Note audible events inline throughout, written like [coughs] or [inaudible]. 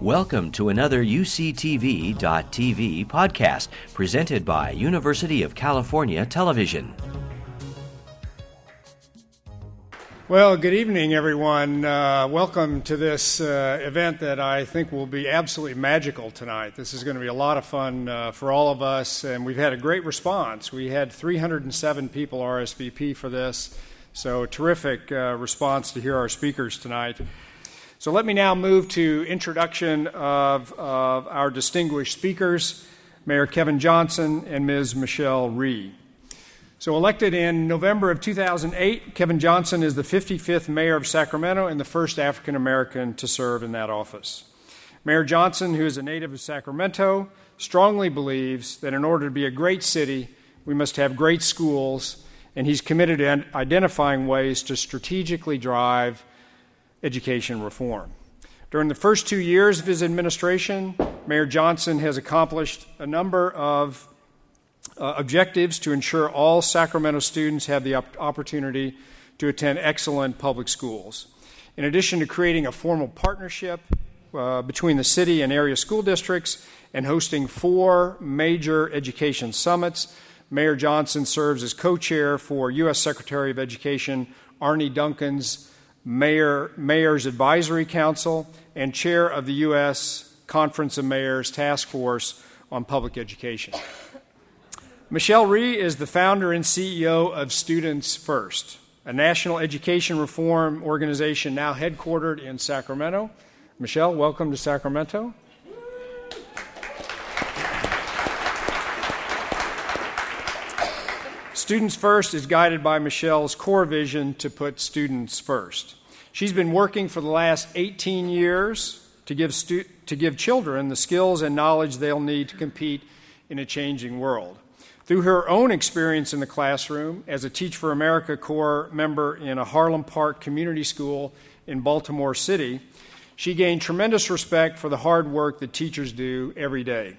Welcome to another UCTV.tv podcast presented by University of California Television. Well, good evening, everyone. Uh, welcome to this uh, event that I think will be absolutely magical tonight. This is going to be a lot of fun uh, for all of us, and we've had a great response. We had 307 people RSVP for this, so terrific uh, response to hear our speakers tonight. So let me now move to introduction of, of our distinguished speakers, Mayor Kevin Johnson and Ms. Michelle Rhee. So, elected in November of 2008, Kevin Johnson is the 55th mayor of Sacramento and the first African American to serve in that office. Mayor Johnson, who is a native of Sacramento, strongly believes that in order to be a great city, we must have great schools, and he's committed to identifying ways to strategically drive education reform. During the first two years of his administration, Mayor Johnson has accomplished a number of uh, objectives to ensure all Sacramento students have the op- opportunity to attend excellent public schools. In addition to creating a formal partnership uh, between the city and area school districts and hosting four major education summits, Mayor Johnson serves as co chair for U.S. Secretary of Education Arne Duncan's Mayor, Mayor's Advisory Council, and chair of the U.S. Conference of Mayors Task Force on Public Education. Michelle Rhee is the founder and CEO of Students First, a national education reform organization now headquartered in Sacramento. Michelle, welcome to Sacramento. Students First is guided by Michelle's core vision to put students first. She's been working for the last 18 years to give, stu- to give children the skills and knowledge they'll need to compete in a changing world. Through her own experience in the classroom as a Teach for America Corps member in a Harlem Park community school in Baltimore City, she gained tremendous respect for the hard work that teachers do every day.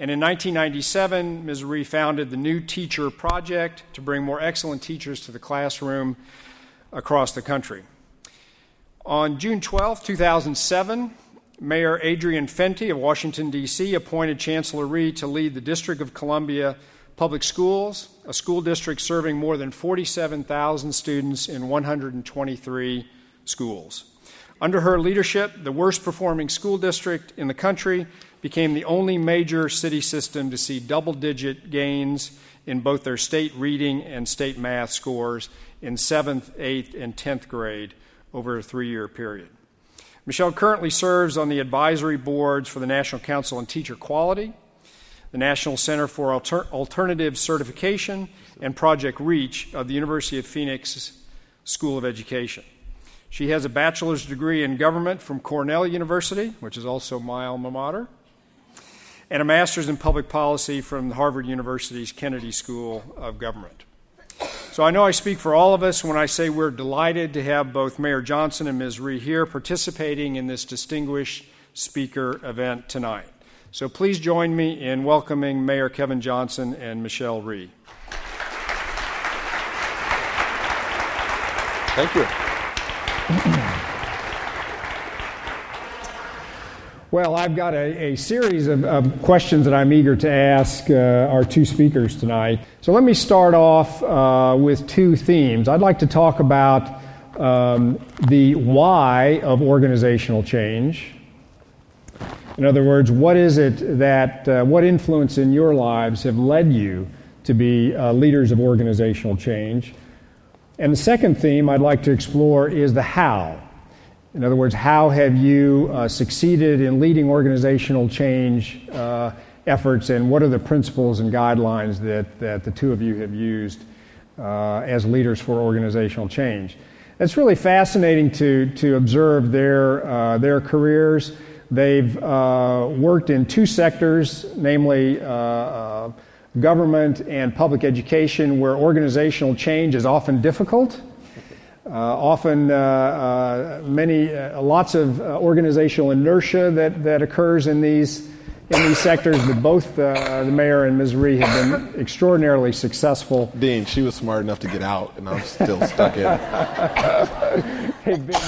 And in 1997, Ms. Founded the New Teacher Project to bring more excellent teachers to the classroom across the country. On June 12, 2007, Mayor Adrian Fenty of Washington, D.C., appointed Chancellor Rhee to lead the District of Columbia Public Schools, a school district serving more than 47,000 students in 123 schools. Under her leadership, the worst performing school district in the country became the only major city system to see double digit gains in both their state reading and state math scores in 7th, 8th, and 10th grade over a three year period. Michelle currently serves on the advisory boards for the National Council on Teacher Quality, the National Center for Alter- Alternative Certification, and Project REACH of the University of Phoenix School of Education. She has a bachelor's degree in government from Cornell University, which is also my alma mater, and a master's in public policy from Harvard University's Kennedy School of Government. So I know I speak for all of us when I say we're delighted to have both Mayor Johnson and Ms. Rhee here participating in this distinguished speaker event tonight. So please join me in welcoming Mayor Kevin Johnson and Michelle Rhee. Thank you. Well, I've got a, a series of, of, questions that I'm eager to ask uh, our two speakers tonight. So let me start off uh, with two themes. I'd like to talk about um, the why of organizational change. In other words, what is it that, uh, what influence in your lives have led you to be uh, leaders of organizational change? And the second theme I'd like to explore is the how. In other words, how have you uh, succeeded in leading organizational change uh, efforts, and what are the principles and guidelines that, that the two of you have used uh, as leaders for organizational change? It's really fascinating to, to observe their, uh, their careers. They've uh, worked in two sectors, namely uh, government and public education, where organizational change is often difficult. Uh, often, uh, uh, many, lots of organizational inertia that, that occurs in these in these sectors, but both the mayor and Ms. Rhee have been extraordinarily successful. Dean, she was smart enough to get out, and I'm still stuck in. [laughs] They've been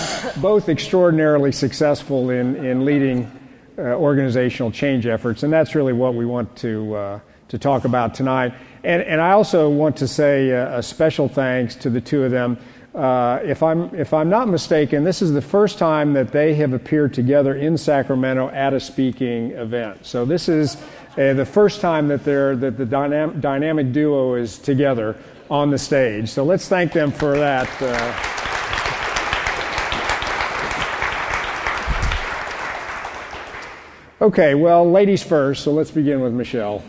both extraordinarily successful in, in leading uh, organizational change efforts, and that's really what we want to, uh, to talk about tonight. And, and I also want to say a, a special thanks to the two of them. Uh, if, I'm, if I'm not mistaken, this is the first time that they have appeared together in Sacramento at a speaking event. So this is uh, the first time that, they're, that the dynam- dynamic duo is together on the stage. So let's thank them for that. Uh, Okay, well, ladies first, so let's begin with Michelle.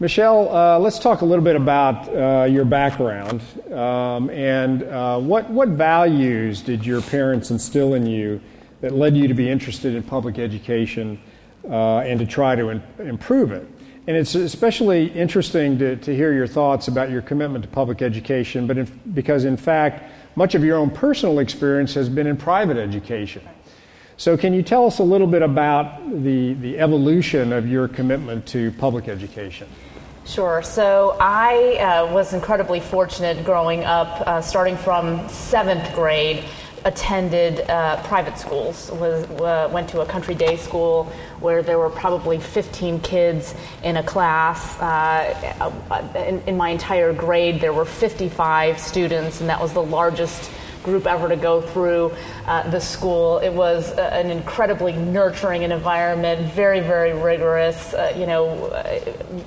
Michelle, uh, let's talk a little bit about uh, your background um, and uh, what, what values did your parents instill in you that led you to be interested in public education uh, and to try to in- improve it? And it's especially interesting to, to hear your thoughts about your commitment to public education, but in, because in fact, much of your own personal experience has been in private education. So, can you tell us a little bit about the, the evolution of your commitment to public education? Sure. So I uh, was incredibly fortunate growing up, uh, starting from seventh grade. Attended uh, private schools. Was uh, went to a country day school where there were probably 15 kids in a class. Uh, in, in my entire grade, there were 55 students, and that was the largest group ever to go through uh, the school. It was uh, an incredibly nurturing environment, very, very rigorous. Uh, you know, uh,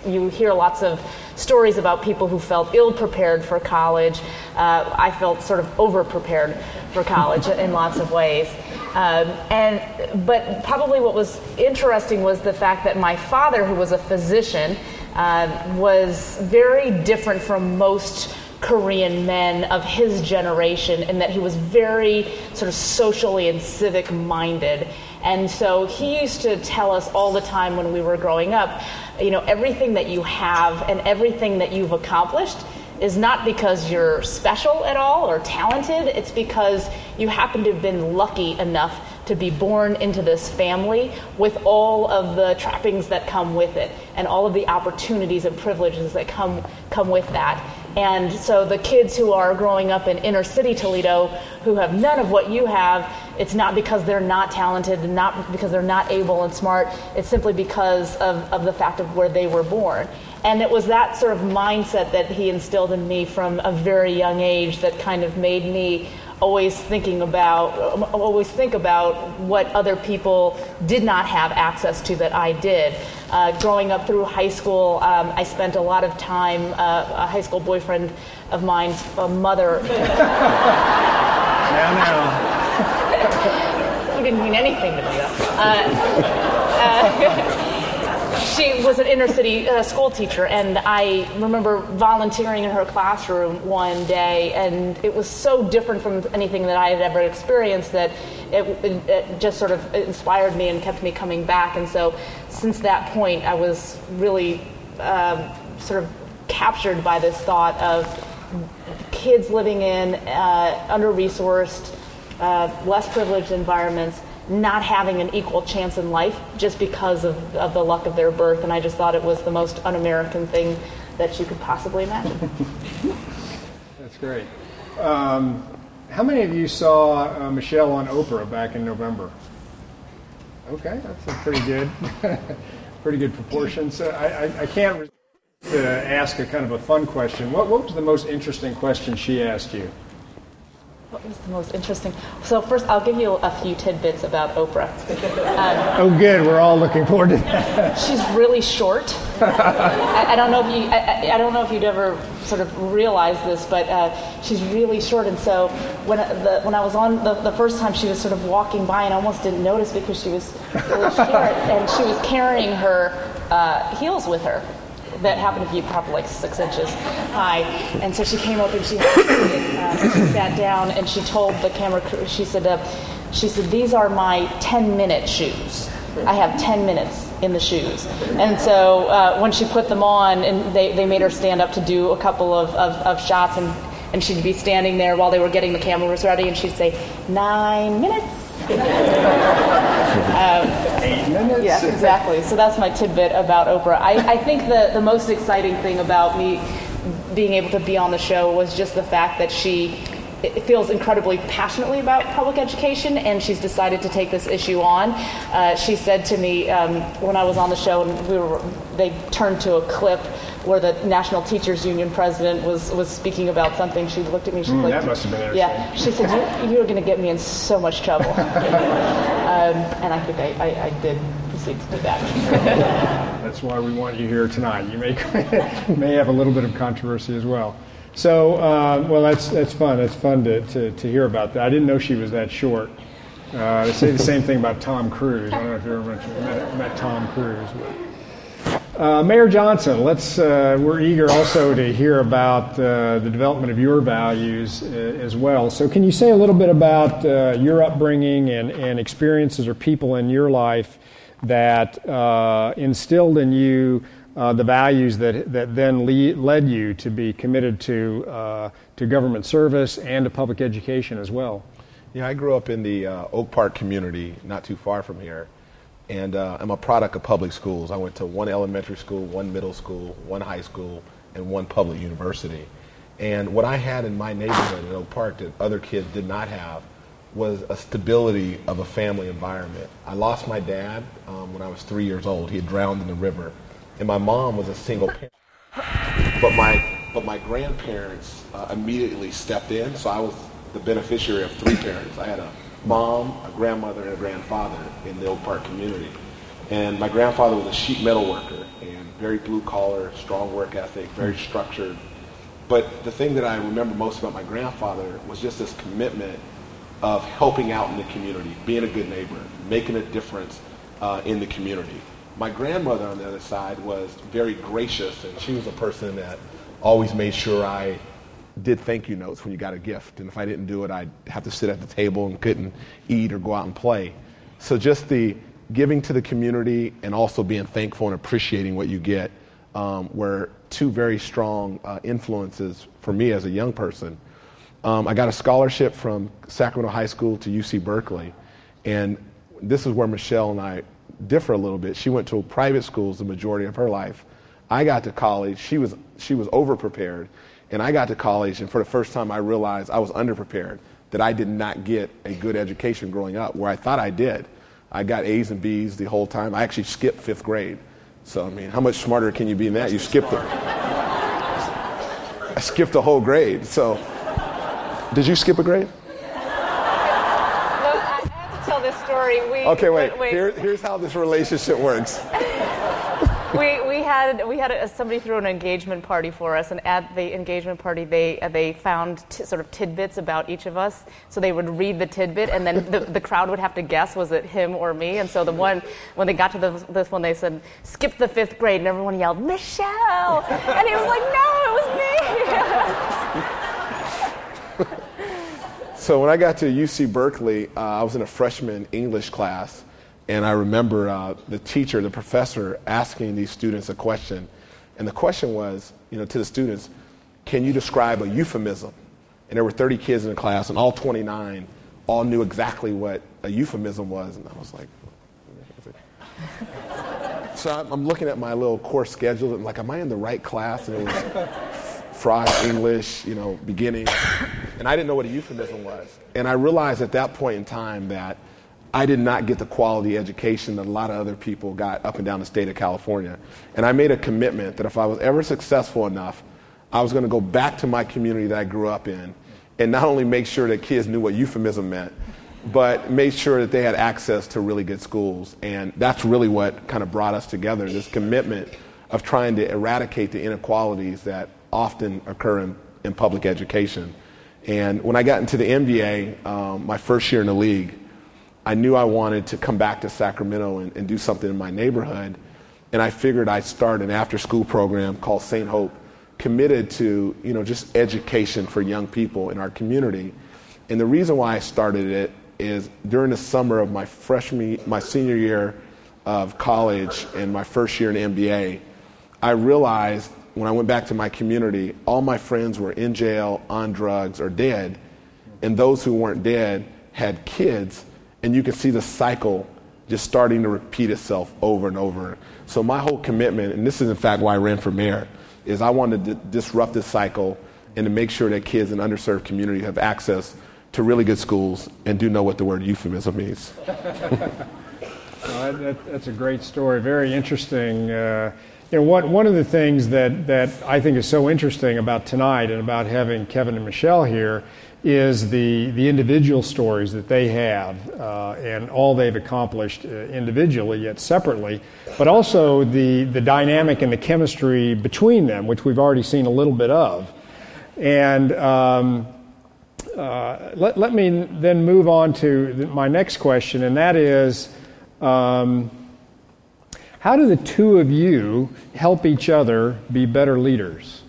you hear lots of stories about people who felt ill prepared for college. Uh, I felt sort of over prepared for college in lots of ways. Um, and but probably what was interesting was the fact that my father, who was a physician, uh, was very different from most Korean men of his generation, and that he was very sort of socially and civic minded. And so he used to tell us all the time when we were growing up, you know, everything that you have and everything that you've accomplished is not because you're special at all or talented, it's because you happen to have been lucky enough to be born into this family with all of the trappings that come with it and all of the opportunities and privileges that come come with that. And so the kids who are growing up in inner city Toledo who have none of what you have, it's not because they're not talented, and not because they're not able and smart, it's simply because of, of the fact of where they were born. And it was that sort of mindset that he instilled in me from a very young age that kind of made me always thinking about always think about what other people did not have access to that I did. Uh, growing up through high school, um, I spent a lot of time. Uh, a high school boyfriend of mine's mother. now, now. he didn't mean anything to me. [laughs] She was an inner city uh, school teacher, and I remember volunteering in her classroom one day, and it was so different from anything that I had ever experienced that it, it, it just sort of inspired me and kept me coming back. And so, since that point, I was really um, sort of captured by this thought of kids living in uh, under resourced, uh, less privileged environments not having an equal chance in life just because of, of the luck of their birth. And I just thought it was the most un American thing that you could possibly imagine. [laughs] That's great. Um, how many of you saw uh, Michelle on Oprah back in November? Okay, that's a pretty good, [laughs] pretty good proportion. So I, I, I can't to ask a kind of a fun question. What, what was the most interesting question she asked you? What was the most interesting? So first, I'll give you a few tidbits about Oprah. Um, oh, good. We're all looking forward to that. She's really short. [laughs] I, I, don't know if you. I, I, don't know if you'd ever sort of realize this, but uh, she's really short. And so when the, when I was on the, the first time, she was sort of walking by, and I almost didn't notice because she was really short, [laughs] and she was carrying her uh, heels with her that happened to be probably like six inches high. And so she came up and she, uh, she sat down and she told the camera crew, she said, uh, she said, these are my 10 minute shoes. I have 10 minutes in the shoes. And so uh, when she put them on, and they, they made her stand up to do a couple of, of, of shots, and, and she'd be standing there while they were getting the cameras ready, and she'd say, nine minutes. Um, minutes. Yeah, exactly. So that's my tidbit about Oprah. I, I think the, the most exciting thing about me being able to be on the show was just the fact that she feels incredibly passionately about public education, and she's decided to take this issue on. Uh, she said to me um, when I was on the show, and we were, they turned to a clip where the National Teachers Union president was, was speaking about something. She looked at me. She's mm, like, "That must have been interesting." Yeah, she said, "You, are going to get me in so much trouble," [laughs] um, and I think I, I, I did proceed to do that. [laughs] That's why we want you here tonight. You may [laughs] may have a little bit of controversy as well. So, uh, well, that's that's fun. That's fun to, to, to, hear about that. I didn't know she was that short. Uh, they say the same thing about Tom Cruise. I don't know if you ever met, met Tom Cruise. Uh, Mayor Johnson, let's. Uh, we're eager also to hear about uh, the development of your values uh, as well. So, can you say a little bit about uh, your upbringing and, and experiences or people in your life that uh, instilled in you the values that that then lead, led you to be committed to to government service and to public education as well? Yeah, I grew up in the Oak Park community, not too far from here and uh, I'm a product of public schools. I went to one elementary school, one middle school, one high school, and one public university. And what I had in my neighborhood in Oak Park that other kids did not have was a stability of a family environment. I lost my dad um, when I was three years old. He had drowned in the river, and my mom was a single parent. But my but my grandparents uh, immediately stepped in, so I was the beneficiary of three parents. I had a mom, a grandmother, and a grandfather in the Oak Park community. And my grandfather was a sheet metal worker and very blue collar, strong work ethic, very structured. But the thing that I remember most about my grandfather was just this commitment of helping out in the community, being a good neighbor, making a difference uh, in the community. My grandmother on the other side was very gracious, and she was a person that always made sure I did thank you notes when you got a gift. And if I didn't do it, I'd have to sit at the table and couldn't eat or go out and play. So just the giving to the community and also being thankful and appreciating what you get um, were two very strong uh, influences for me as a young person. Um, I got a scholarship from Sacramento High School to UC Berkeley. And this is where Michelle and I differ a little bit. She went to private schools the majority of her life. I got to college. She was, she was overprepared. And I got to college, and for the first time, I realized I was underprepared, that I did not get a good education growing up, where I thought I did. I got A's and B's the whole time. I actually skipped fifth grade. So, I mean, how much smarter can you be than that? You skipped it. I skipped a whole grade. So, did you skip a grade? Well, I have to tell this story. We, okay, wait. wait. Here, here's how this relationship works we, we had we had a, somebody throw an engagement party for us, and at the engagement party, they uh, they found t- sort of tidbits about each of us. So they would read the tidbit, and then the, the crowd would have to guess was it him or me. And so the one when they got to the, this one, they said skip the fifth grade, and everyone yelled Michelle, and he was like, no, it was me. [laughs] so when I got to UC Berkeley, uh, I was in a freshman English class and I remember uh, the teacher, the professor, asking these students a question. And the question was, you know, to the students, can you describe a euphemism? And there were 30 kids in the class, and all 29 all knew exactly what a euphemism was. And I was like, [laughs] so I'm looking at my little course schedule, and like, am I in the right class? And it was [laughs] Fry English, you know, beginning. And I didn't know what a euphemism was. And I realized at that point in time that I did not get the quality education that a lot of other people got up and down the state of California. And I made a commitment that if I was ever successful enough, I was going to go back to my community that I grew up in and not only make sure that kids knew what euphemism meant, but make sure that they had access to really good schools. And that's really what kind of brought us together this commitment of trying to eradicate the inequalities that often occur in, in public education. And when I got into the NBA, um, my first year in the league, I knew I wanted to come back to Sacramento and, and do something in my neighborhood. And I figured I'd start an after school program called St. Hope, committed to, you know, just education for young people in our community. And the reason why I started it is during the summer of my freshman, my senior year of college and my first year in NBA, I realized when I went back to my community, all my friends were in jail, on drugs, or dead. And those who weren't dead had kids and you can see the cycle just starting to repeat itself over and over. So my whole commitment, and this is in fact why I ran for mayor, is I wanted to disrupt this cycle and to make sure that kids in underserved communities have access to really good schools and do know what the word euphemism means. [laughs] Uh, that, that's a great story. Very interesting. Uh, you know, one, one of the things that, that I think is so interesting about tonight and about having Kevin and Michelle here is the, the individual stories that they have uh, and all they've accomplished uh, individually yet separately, but also the, the dynamic and the chemistry between them, which we've already seen a little bit of. And um, uh, let, let me then move on to my next question, and that is um, how do the two of you help each other be better leaders?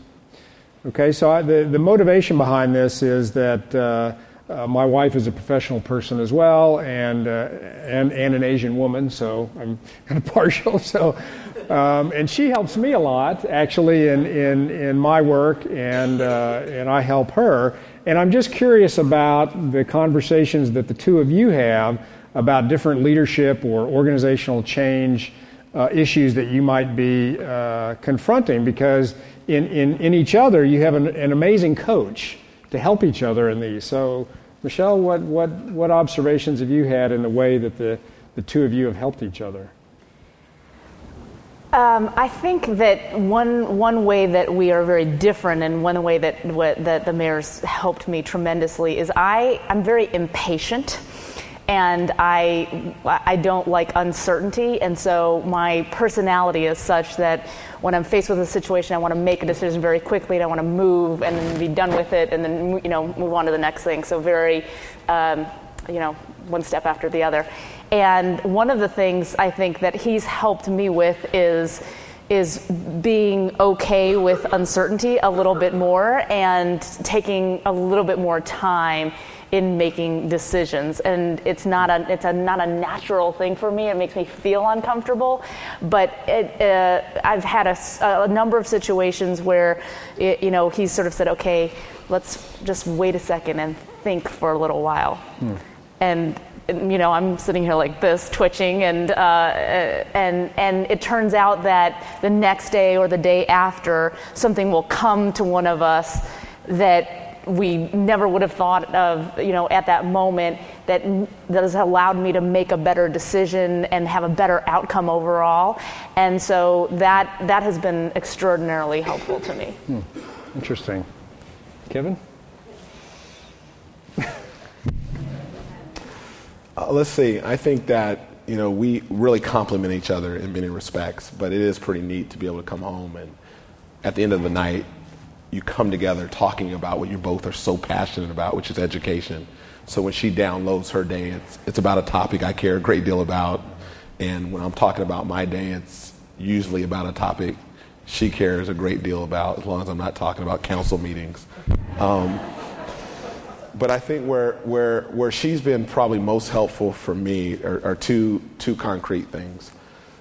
Okay, so I, the, the motivation behind this is that uh, uh, my wife is a professional person as well, and, uh, and, and an Asian woman, so I'm [laughs] kind of partial. So, um, and she helps me a lot, actually, in, in, in my work, and, uh, and I help her. And I'm just curious about the conversations that the two of you have about different leadership or organizational change uh, issues that you might be uh, confronting because in, in, in each other you have an, an, amazing coach to help each other in these. So, Michelle, what, what, what observations have you had in the way that the, the two of you have helped each other? Um, I think that one one way that we are very different, and one way that that the mayor's helped me tremendously is I I'm very impatient and I I don't like uncertainty, and so my personality is such that when I'm faced with a situation, I want to make a decision very quickly, and I want to move and then be done with it, and then you know move on to the next thing. So very, um, you know, one step after the other. And one of the things I think that he's helped me with is is being okay with uncertainty a little bit more and taking a little bit more time in making decisions. And it's not a it's a not a natural thing for me. It makes me feel uncomfortable. But it, uh, I've had a, a, number of situations where it, you know he's sort of said okay let's just wait a second and think for a little while. Hmm. and you know, I'm sitting here like this, twitching, and uh, and and it turns out that the next day or the day after, something will come to one of us that we never would have thought of, you know, at that moment that that has allowed me to make a better decision and have a better outcome overall. And so that that has been extraordinarily helpful to me. Hmm. Interesting, Kevin. [laughs] uh, let's see. I think that you know we really complement each other in many respects, but it is pretty neat to be able to come home and at the end of the night you come together talking about what you both are so passionate about, which is education. So when she downloads her day, it's, it's about a topic I care a great deal about. And when I'm talking about my day, it's usually about a topic she cares a great deal about, as long as I'm not talking about council meetings. Um, but I think where, where, where she's been probably most helpful for me are, are two, two concrete things.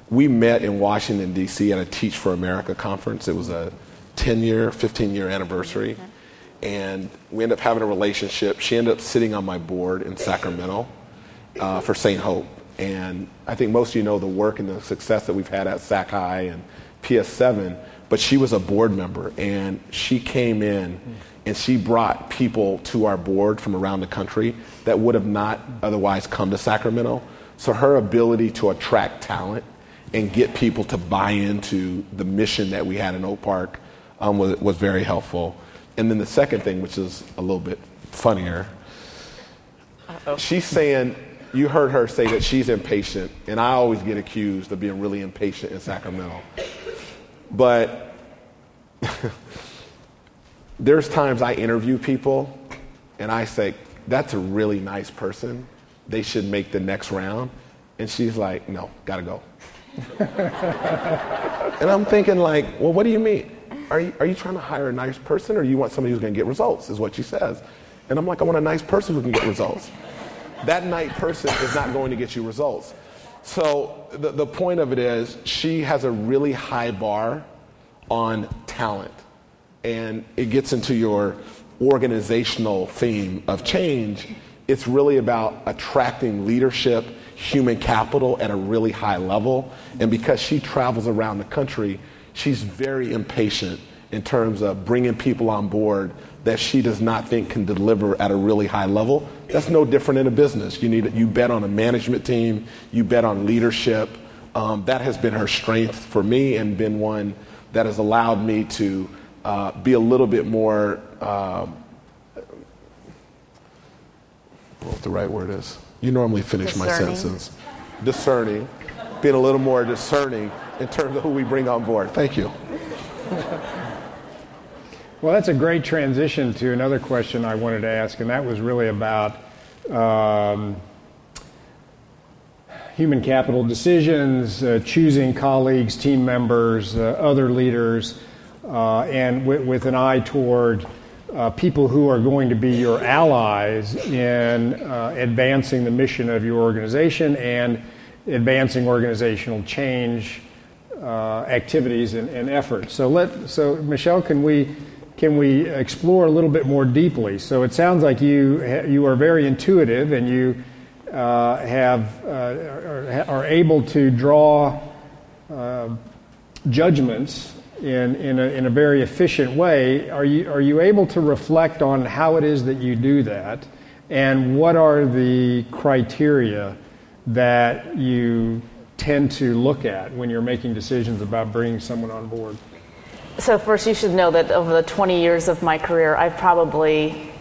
We met in Washington, D.C. at a Teach for America conference. It was a 10 year, 15 year anniversary. And we ended up having a relationship. She ended up sitting on my board in Sacramento uh, for St. Hope. And I think most of you know the work and the success that we've had at Sac High and PS7. But she was a board member, and she came in and she brought people to our board from around the country that would have not otherwise come to Sacramento. So her ability to attract talent and get people to buy into the mission that we had in Oak Park um, was, was very helpful. And then the second thing, which is a little bit funnier, Uh-oh. she's saying, you heard her say that she's impatient, and I always get accused of being really impatient in Sacramento. But [laughs] there's times I interview people and I say, that's a really nice person. They should make the next round. And she's like, no, gotta go. [laughs] and I'm thinking like, well, what do you mean? Are you, are you trying to hire a nice person or you want somebody who's going to get results, is what she says. And I'm like, I want a nice person who can get results. That nice person is not going to get you results. So the, the point of it is, she has a really high bar on talent. And it gets into your organizational theme of change. It's really about attracting leadership, human capital at a really high level. And because she travels around the country, she's very impatient in terms of bringing people on board that she does not think can deliver at a really high level. That's no different in a business. You need you bet on a management team, you bet on leadership. Um, that has been her strength for me and been one that has allowed me to uh, be a little bit more. Uh, what the right word is? You normally finish Discerning. my sentence. Discerning, being a little more discerning in terms of who we bring on board. Thank you. Well, that's a great transition to another question I wanted to ask, and that was really about um, human capital decisions, uh, choosing colleagues, team members, uh, other leaders, uh, and with, with an eye toward uh, people who are going to be your allies in uh, advancing the mission of your organization and advancing organizational change uh, activities and, and efforts. So let so Michelle, can we can we explore a little bit more deeply? So it sounds like you you are very intuitive and you uh, have uh, are, are able to draw uh, judgments in in a, in a very efficient way. Are you are you able to reflect on how it is that you do that, and what are the criteria that you tend to look at when you're making decisions about bringing someone on board? So first, you should know that over the 20 years of my career, I've probably,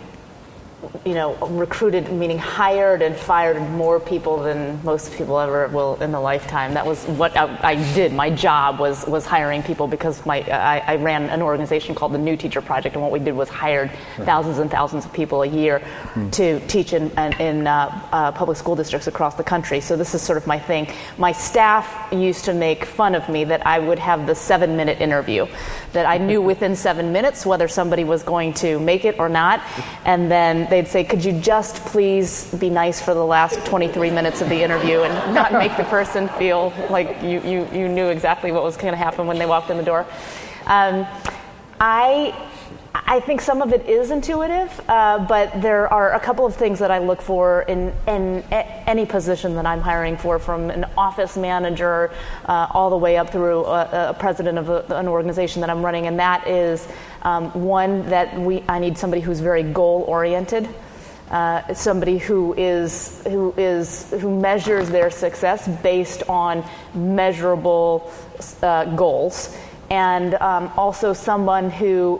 you know, recruited, meaning hired and fired more people than most people ever will in a lifetime. That was what I, I did. My job was was hiring people because my I, I, ran an organization called the New Teacher Project, and what we did was hired thousands and thousands of people a year hmm. to teach in in uh, uh, public school districts across the country. So this is sort of my thing. My staff used to make fun of me that I would have the seven minute interview, that I knew [laughs] within seven minutes whether somebody was going to make it or not, and then they'd say, Could you just please be nice for the last 23 minutes of the interview and not make the person feel like you, you, you knew exactly what was going to happen when they walked in the door? Um, I I think some of it is intuitive, uh, but there are a couple of things that I look for in, in any position that I'm hiring for, from an office manager uh, all the way up through a, a president of a, an organization that I'm running, and that is um, one that we I need somebody who's very goal oriented. Uh, somebody who is who is who measures their success based on measurable uh, goals, and um, also someone who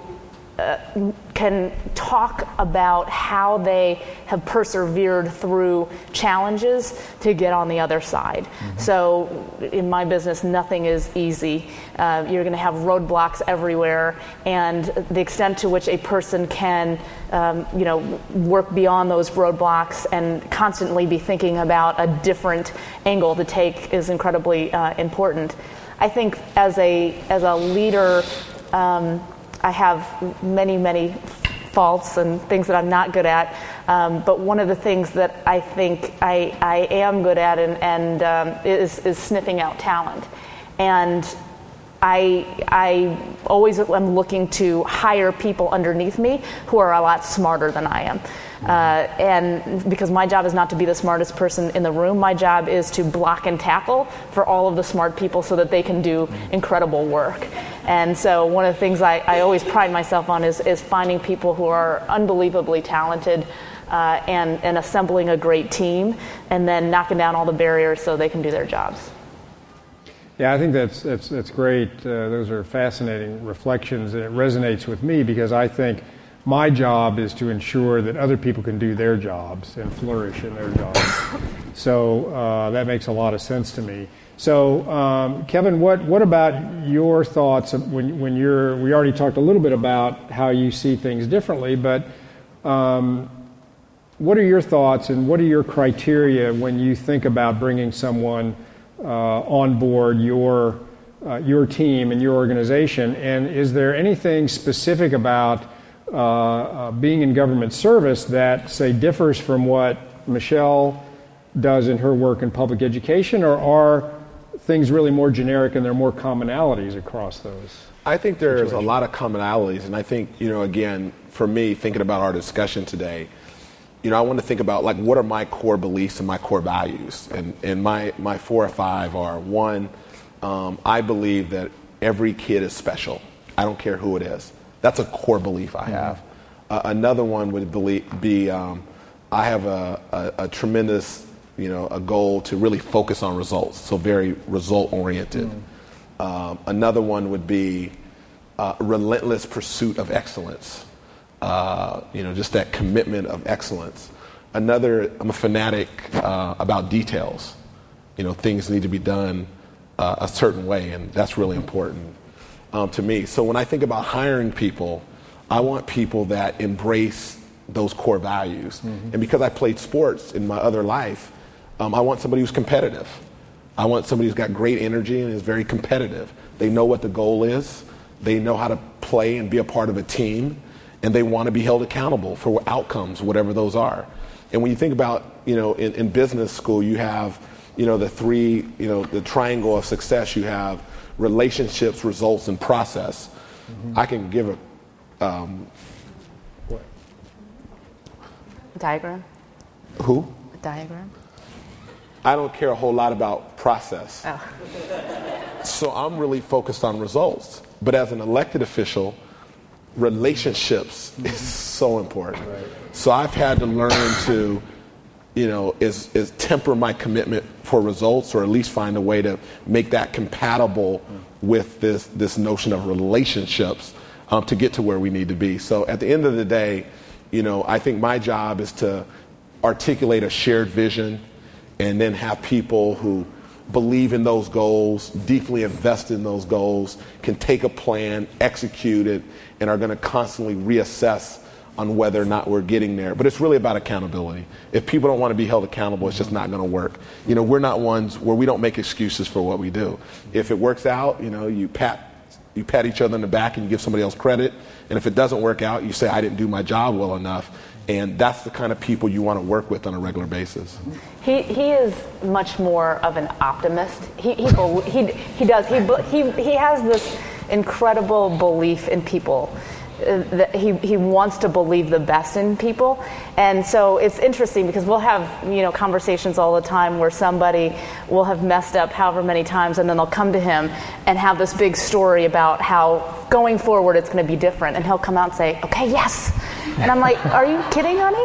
uh, can talk about how they have persevered through challenges to get on the other side. Mm-hmm. So, in my business, nothing is easy. Uh, you're going to have roadblocks everywhere, and the extent to which a person can, um, you know, work beyond those roadblocks and constantly be thinking about a different angle to take is incredibly uh, important. I think as a as a leader. Um, I have many, many faults and things that I'm not good at. Um, but one of the things that I think I, I am good at and, and um, is, is sniffing out talent. And I, I always am looking to hire people underneath me who are a lot smarter than I am. Uh, and because my job is not to be the smartest person in the room, my job is to block and tackle for all of the smart people so that they can do incredible work. And so, one of the things I, I always pride myself on is, is finding people who are unbelievably talented. Uh, and, and assembling a great team, and then knocking down all the barriers so they can do their jobs. Yeah, I think that's that's that's great. Uh, those are fascinating reflections, and it resonates with me because I think my job is to ensure that other people can do their jobs and flourish in their jobs. So uh, that makes a lot of sense to me. So, um, Kevin, what, what about your thoughts when, when you're? We already talked a little bit about how you see things differently, but um, what are your thoughts and what are your criteria when you think about bringing someone uh, on board your uh, your team and your organization? And is there anything specific about uh, uh, being in government service that, say, differs from what Michelle does in her work in public education, or are things really more generic and there are more commonalities across those? I think there's situations? a lot of commonalities, and I think, you know, again, for me, thinking about our discussion today, you know, I want to think about like what are my core beliefs and my core values, and and my my four or five are one, um, I believe that every kid is special. I don't care who it is. That's a core belief I have. Uh, another one would be um, I have a, a, a, tremendous, you know, a goal to really focus on results, so very result oriented. Mm. Um, another one would be uh, relentless pursuit of excellence. Uh, you know, just that commitment of excellence. Another, I'm a fanatic uh, about details. You know, things need to be done uh, a certain way, and that's really important um, to me. So when I think about hiring people, I want people that embrace those core values. Mm-hmm. And because I played sports in my other life, um, I want somebody who's competitive. I want somebody who's got great energy and is very competitive. They know what the goal is, they know how to play and be a part of a team, and they want to be held accountable for outcomes, whatever those are. And when you think about, you know, in, in business school, you have, you know, the three, you know, the triangle of success. You have relationships, results, and process. Mm-hmm. I can give a um, diagram. Who? A diagram. I don't care a whole lot about process. Oh. so I'm really focused on results. But as an elected official, relationships is so important. Right. So I've had to learn to, you know, is, is temper my commitment for results or at least find a way to make that compatible with this, this notion of relationships um, to get to where we need to be. So at the end of the day, you know, I think my job is to articulate a shared vision and then have people who believe in those goals, deeply invest in those goals, can take a plan, execute it, and are going to constantly reassess on whether or not we're getting there. But it's really about accountability. If people don't want to be held accountable, it's just not going to work. You know, we're not ones where we don't make excuses for what we do. If it works out, you know, you pat you pat each other in the back and you give somebody else credit. And if it doesn't work out, you say I didn't do my job well enough. And that's the kind of people you want to work with on a regular basis. He, he is much more of an optimist. He, he, he, he does. He, he, he has this incredible belief in people uh, that he, he wants to believe the best in people. And so it's interesting because we'll have, you know, conversations all the time where somebody will have messed up however many times and then they'll come to him and have this big story about how going forward it's going to be different. And he'll come out and say, okay, yes, and I'm like, are you kidding, honey?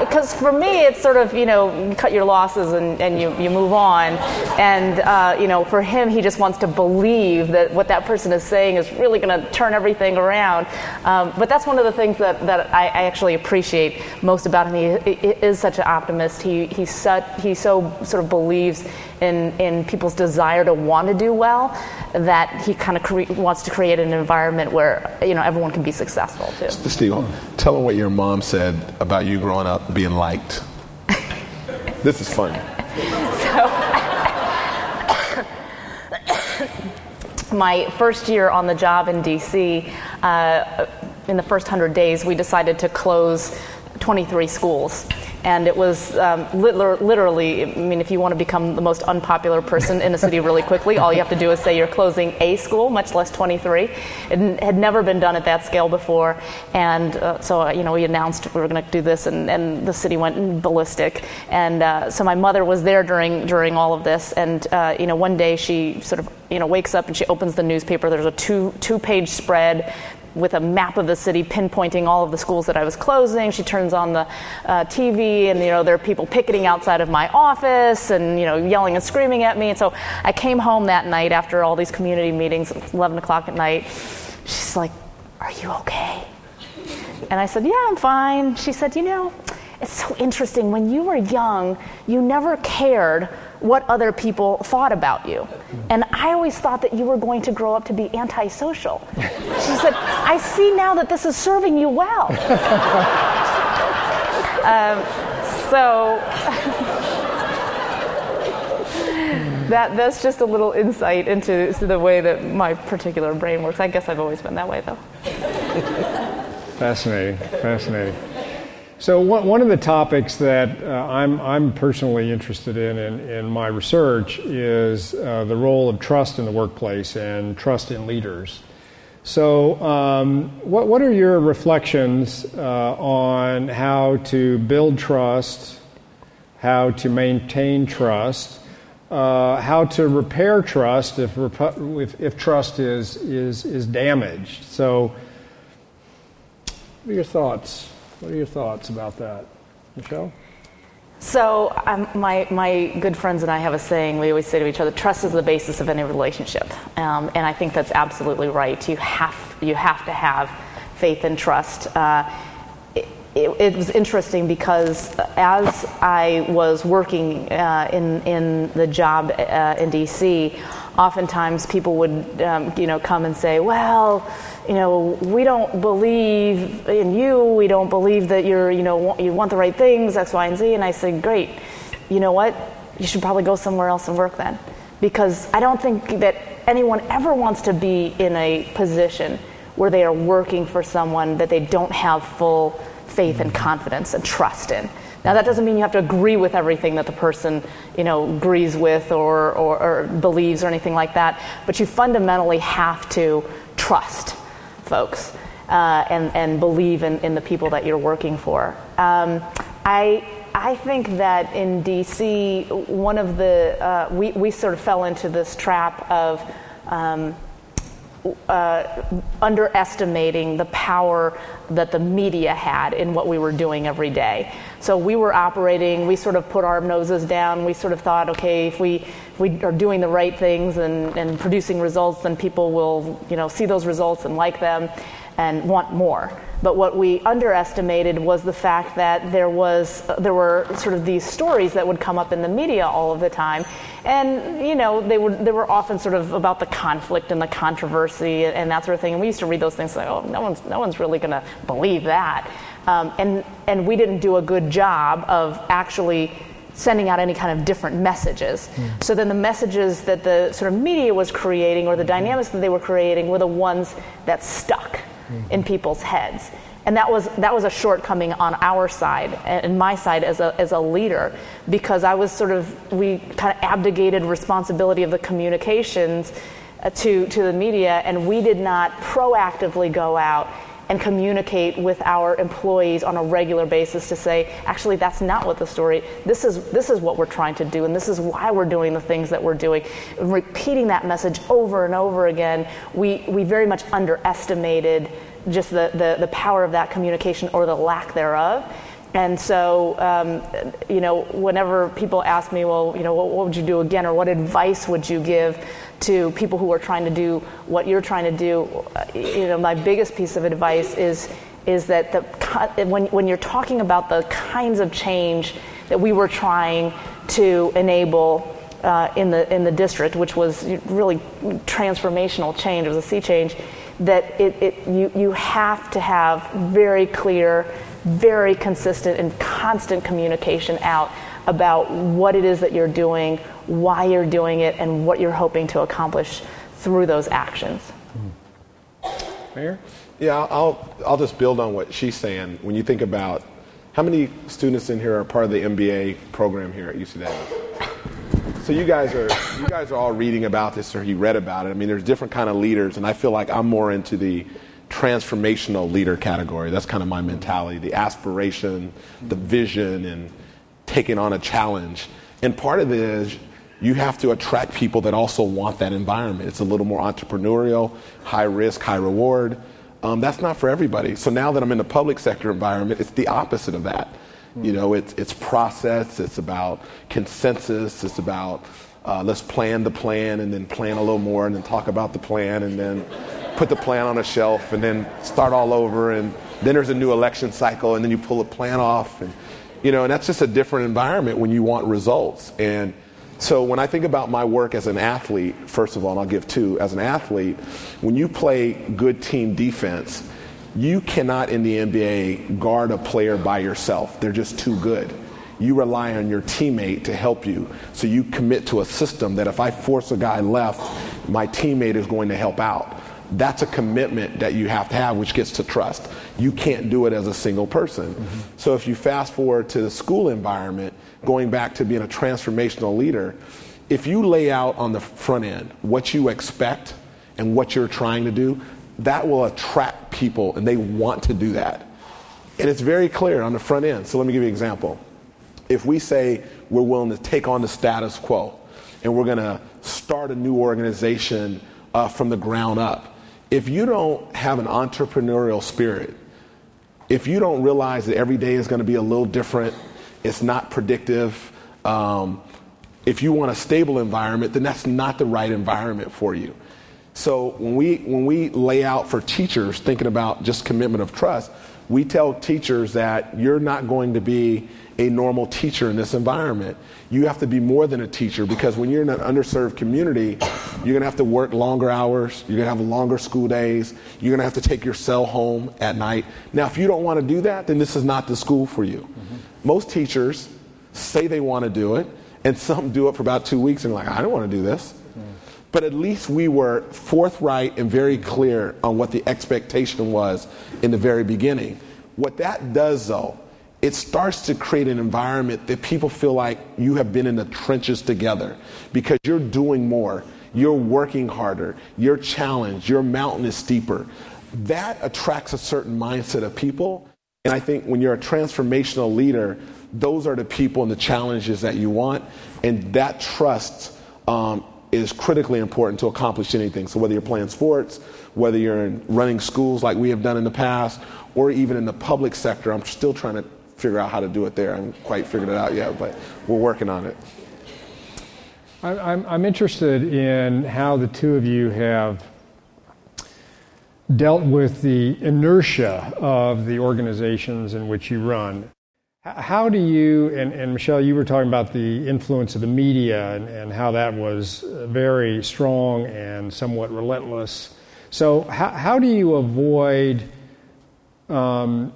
Because for me, it's sort of, you know, cut your losses and, and you, you move on. And, uh, you know, for him, he just wants to believe that what that person is saying is really going to turn everything around. Um, but that's one of the things that, that I, I actually appreciate most about him. He, he is such an optimist. He, he's such, he so sort of believes in, in people's desire to want to do well that he kind of cre- wants to create an environment where, you know, everyone can be successful too. Steve, tell them what your mom said about you growing up being liked. [laughs] this is funny. So, [coughs] my first year on the job in DC, uh, in the first 100 days, we decided to close 23 schools and it was um, literally, I mean, if you want to become the most unpopular person in a city really quickly, all you have to do is say you're closing a school, much less 23. It had never been done at that scale before, and uh, so uh, you know we announced we were going to do this, and, and, the city went ballistic. And uh, so my mother was there during during all of this, and uh, you know one day she sort of you know wakes up and she opens the newspaper. There's a two two page spread with a map of the city pinpointing all of the schools that I was closing. She turns on the uh, TV, and you know there are people picketing outside of my office, and you know yelling and screaming at me. And so I came home that night after all these community meetings. It's 11 o'clock at night. She's like, "Are you okay?" And I said, "Yeah, I'm fine." She said, "You know." It's so interesting. When you were young, you never cared what other people thought about you. And I always thought that you were going to grow up to be antisocial. She said, I see now that this is serving you well. [laughs] um, so [laughs] that, that's just a little insight into the way that my particular brain works. I guess I've always been that way, though. Fascinating, fascinating. So one, of the topics that uh, I'm, I'm personally interested in, in in, my research is uh, the role of trust in the workplace and trust in leaders. So um, what, what are your reflections uh, on how to build trust, how to maintain trust, uh, how to repair trust if, if, if trust is, is, is damaged? So What are your thoughts? What are your thoughts about that, Michelle? So, um, my, my good friends and I have a saying we always say to each other trust is the basis of any relationship. Um, and I think that's absolutely right. You have, you have to have faith and trust. Uh, it, it, it, was interesting because as I was working uh, in, in the job uh, in DC, oftentimes people would um, you know, come and say, well, you know, we don't believe in you. We don't believe that you're, you know, you want the right things, X, Y, and Z. And I said, great. You know what? You should probably go somewhere else and work then, because I don't think that anyone ever wants to be in a position where they are working for someone that they don't have full faith and confidence and trust in. Now that doesn't mean you have to agree with everything that the person, you know, agrees with or, or, or believes or anything like that, but you fundamentally have to trust folks uh, and, and believe in, in the people that you're working for. Um, I, I think that in DC, one of the, uh, we, we sort of fell into this trap of um, uh, underestimating the power that the media had in what we were doing every day. So we were operating, we sort of put our noses down. We sort of thought, okay, if we, we are doing the right things and, and producing results, then people will you know, see those results and like them and want more. But what we underestimated was the fact that there was there were sort of these stories that would come up in the media all of the time, and you know they would they were often sort of about the conflict and the controversy and that sort of thing. And we used to read those things like, oh, no one's no one's really going to believe that, um, and and we didn't do a good job of actually sending out any kind of different messages. Mm. So then the messages that the sort of media was creating or the dynamics that they were creating were the ones that stuck mm-hmm. in people's heads. And that was, that was a shortcoming on our side and my side as a, as a leader because I was sort of, we kind of abdicated responsibility of the communications uh, to, to the media and we did not proactively go out and communicate with our employees on a regular basis to say actually that's not what the story this is this is what we're trying to do and this is why we're doing the things that we're doing. Repeating that message over and over again we we very much underestimated just the, the, the power of that communication or the lack thereof and so, um, you know, whenever people ask me, well, you know, what, what, would you do again, or what advice would you give to people who are trying to do what you're trying to do, you know, my biggest piece of advice is is that the, when when you're talking about the kinds of change that we were trying to enable uh, in the in the district, which was really transformational change, it was a sea change, that it, it you you have to have very clear very consistent and constant communication out about what it is that you're doing, why you're doing it, and what you're hoping to accomplish through those actions. Mayor? Yeah, I'll, I'll just build on what she's saying. When you think about how many students in here are part of the MBA program here at UC Davis? So you guys are you guys are all reading about this or you read about it. I mean, there's different kind of leaders, and I feel like I'm more into the transformational leader category. That's kind of my mentality the aspiration, the vision, and taking on a challenge. And part of it is you have to attract people that also want that environment. It's a little more entrepreneurial, high risk, high reward. Um, that's not for everybody. So now that I'm in the public sector environment, it's the opposite of that. You know, it's, it's process, it's about consensus, it's about uh, let's plan the plan and then plan a little more and then talk about the plan and then put the plan on a shelf and then start all over and then there's a new election cycle and then you pull the plan off and you know and that's just a different environment when you want results. And so when i think about my work as an athlete first of all and i'll give two as an athlete when you play good team defense you cannot in the nba guard a player by yourself. They're just too good you rely on your teammate to help you so you commit to a system that if i force a guy left my teammate is going to help out that's a commitment that you have to have, which gets to trust. You can't do it as a single person. Mm-hmm. So if you fast forward to the school environment, going back to being a transformational leader, if you lay out on the front end what you expect and what you're trying to do, that will attract people and they want to do that. And it's very clear on the front end. So let me give you an example. If we say we're willing to take on the status quo and we're going to start a new organization uh, from the ground up, if you don't have an entrepreneurial spirit, if you don't realize that every day is going to be a little different, it's not predictive. Um, if you want a stable environment, then that's not the right environment for you. So when we when we lay out for teachers thinking about just commitment of trust, we tell teachers that you're not going to be a normal teacher in this environment. You have to be more than a teacher because when you're in an underserved community, you're going to have to work longer hours, you're going to have longer school days, you're going to have to take your cell home at night. Now, if you don't want to do that, then this is not the school for you. Mm-hmm. Most teachers say they want to do it, and some do it for about two weeks and are like, I don't want to do this. But at least we were forthright and very clear on what the expectation was in the very beginning. What that does, though, it starts to create an environment that people feel like you have been in the trenches together because you're doing more, you're working harder, you're challenged, your mountain is steeper. That attracts a certain mindset of people. And I think when you're a transformational leader, those are the people and the challenges that you want. And that trust um, is critically important to accomplish anything. So whether you're playing sports, whether you're running schools like we have done in the past, or even in the public sector, I'm still trying to figure out how to do it there. I haven't quite figured it out yet, but we're working on it. I'm, I'm interested in how the two of you have dealt with the inertia of the organizations in which you run. How do you, and, and, Michelle, you were talking about the influence of the media and, and how that was very strong and somewhat relentless. So, how, how do you avoid um,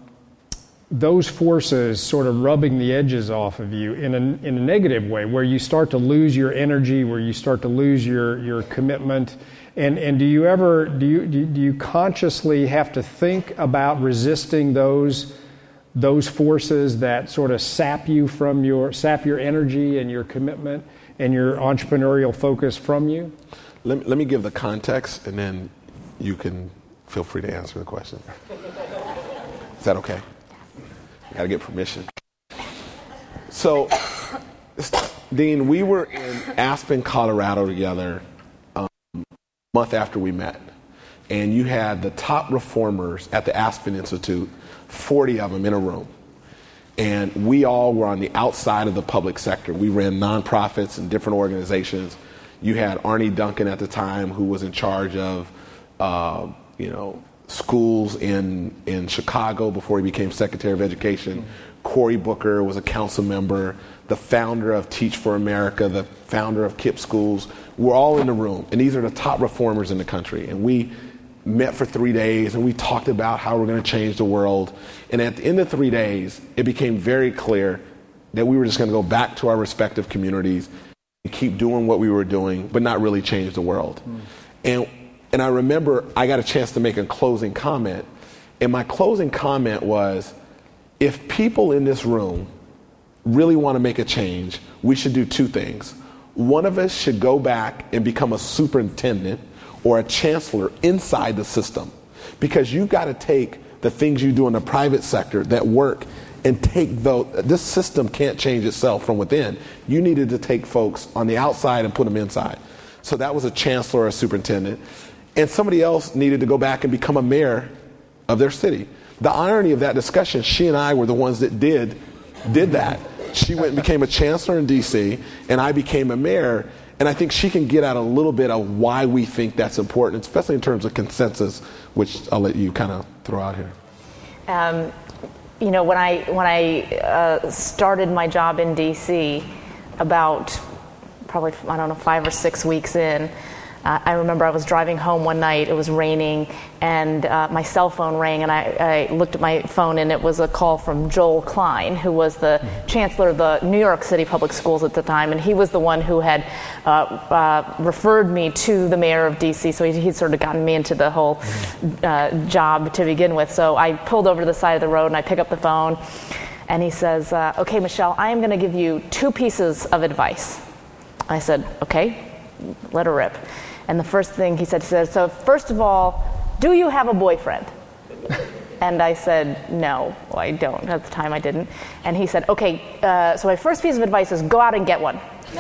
those forces sort of rubbing the edges off of you in a, in a negative way, where you start to lose your energy, where you start to lose your, your commitment? And, and do you ever, do you, do you consciously have to think about resisting those? those forces that sort of sap you from your sap your energy and your commitment and your entrepreneurial focus from you? Let let me give the context and then you can feel free to answer the question. Is that okay? Got to get permission. So, Dean, we were in Aspen, Colorado together um, month after we met. And you had the top reformers at the Aspen Institute 40 of them in a room. And we all were on the outside of the public sector. We ran nonprofits and different organizations. You had Arne Duncan at the time, who was in charge of, uh, you know, schools in in Chicago before he became Secretary of Education. Cory Booker was a council member, the founder of Teach for America, the founder of KIPP Schools. We're all in the room, and these are the top reformers in the country. And we met for three days and we talked about how we're going to change the world. And at the end of three days, it became very clear that we were just going to go back to our respective communities and keep doing what we were doing, but not really change the world. Mm. And, and I remember I got a chance to make a closing comment. And my closing comment was if people in this room really want to make a change, we should do two things. One of us should go back and become a superintendent or a chancellor inside the system because you've got to take the things you do in the private sector that work and take those this system can't change itself from within you needed to take folks on the outside and put them inside so that was a chancellor or a superintendent and somebody else needed to go back and become a mayor of their city the irony of that discussion she and i were the ones that did did that she went and became a chancellor in dc and i became a mayor and I think she can get at a little bit of why we think that's important, especially in terms of consensus, which I'll let you kind of throw out here. Um, you know, when I when I uh, started my job in D.C. about probably I don't know five or six weeks in, uh, I remember I was driving home one night, it was raining, and uh, my cell phone rang, and I, I, looked at my phone, and it was a call from Joel Klein, who was the chancellor of the New York City Public Schools at the time, and he was the one who had uh, uh referred me to the mayor of DC, so he, he'd sort of gotten me into the whole uh, job to begin with. So I pulled over to the side of the road, and I pick up the phone, and he says, uh, Okay, Michelle, I am going to give you two pieces of advice. I said, Okay, let her rip. And the first thing he said, he said, So, first of all, do you have a boyfriend? And I said, No, well, I don't. At the time, I didn't. And he said, Okay, uh, so my first piece of advice is go out and get one. [laughs]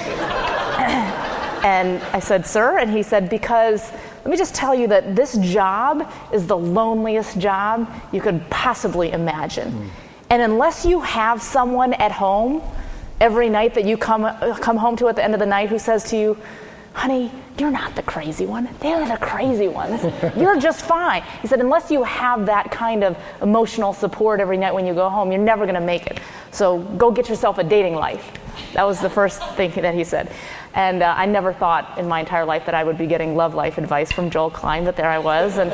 and I said, Sir? And he said, Because let me just tell you that this job is the loneliest job you could possibly imagine. Mm. And unless you have someone at home every night that you come, come home to at the end of the night who says to you, honey, you're not the crazy one. They're the crazy ones. you're just fine. He said, unless you have that kind of emotional support every night when you go home, you're never going to make it. So go get yourself a dating life. That was the first thing that he said. And uh, I never thought in my entire life that I would be getting love life advice from Joel Klein, but there I was. And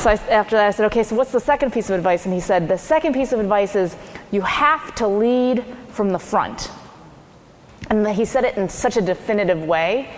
so I, after that, I said, okay, so what's the second piece of advice? And he said, the second piece of advice is you have to lead from the front. And he said it in such a definitive way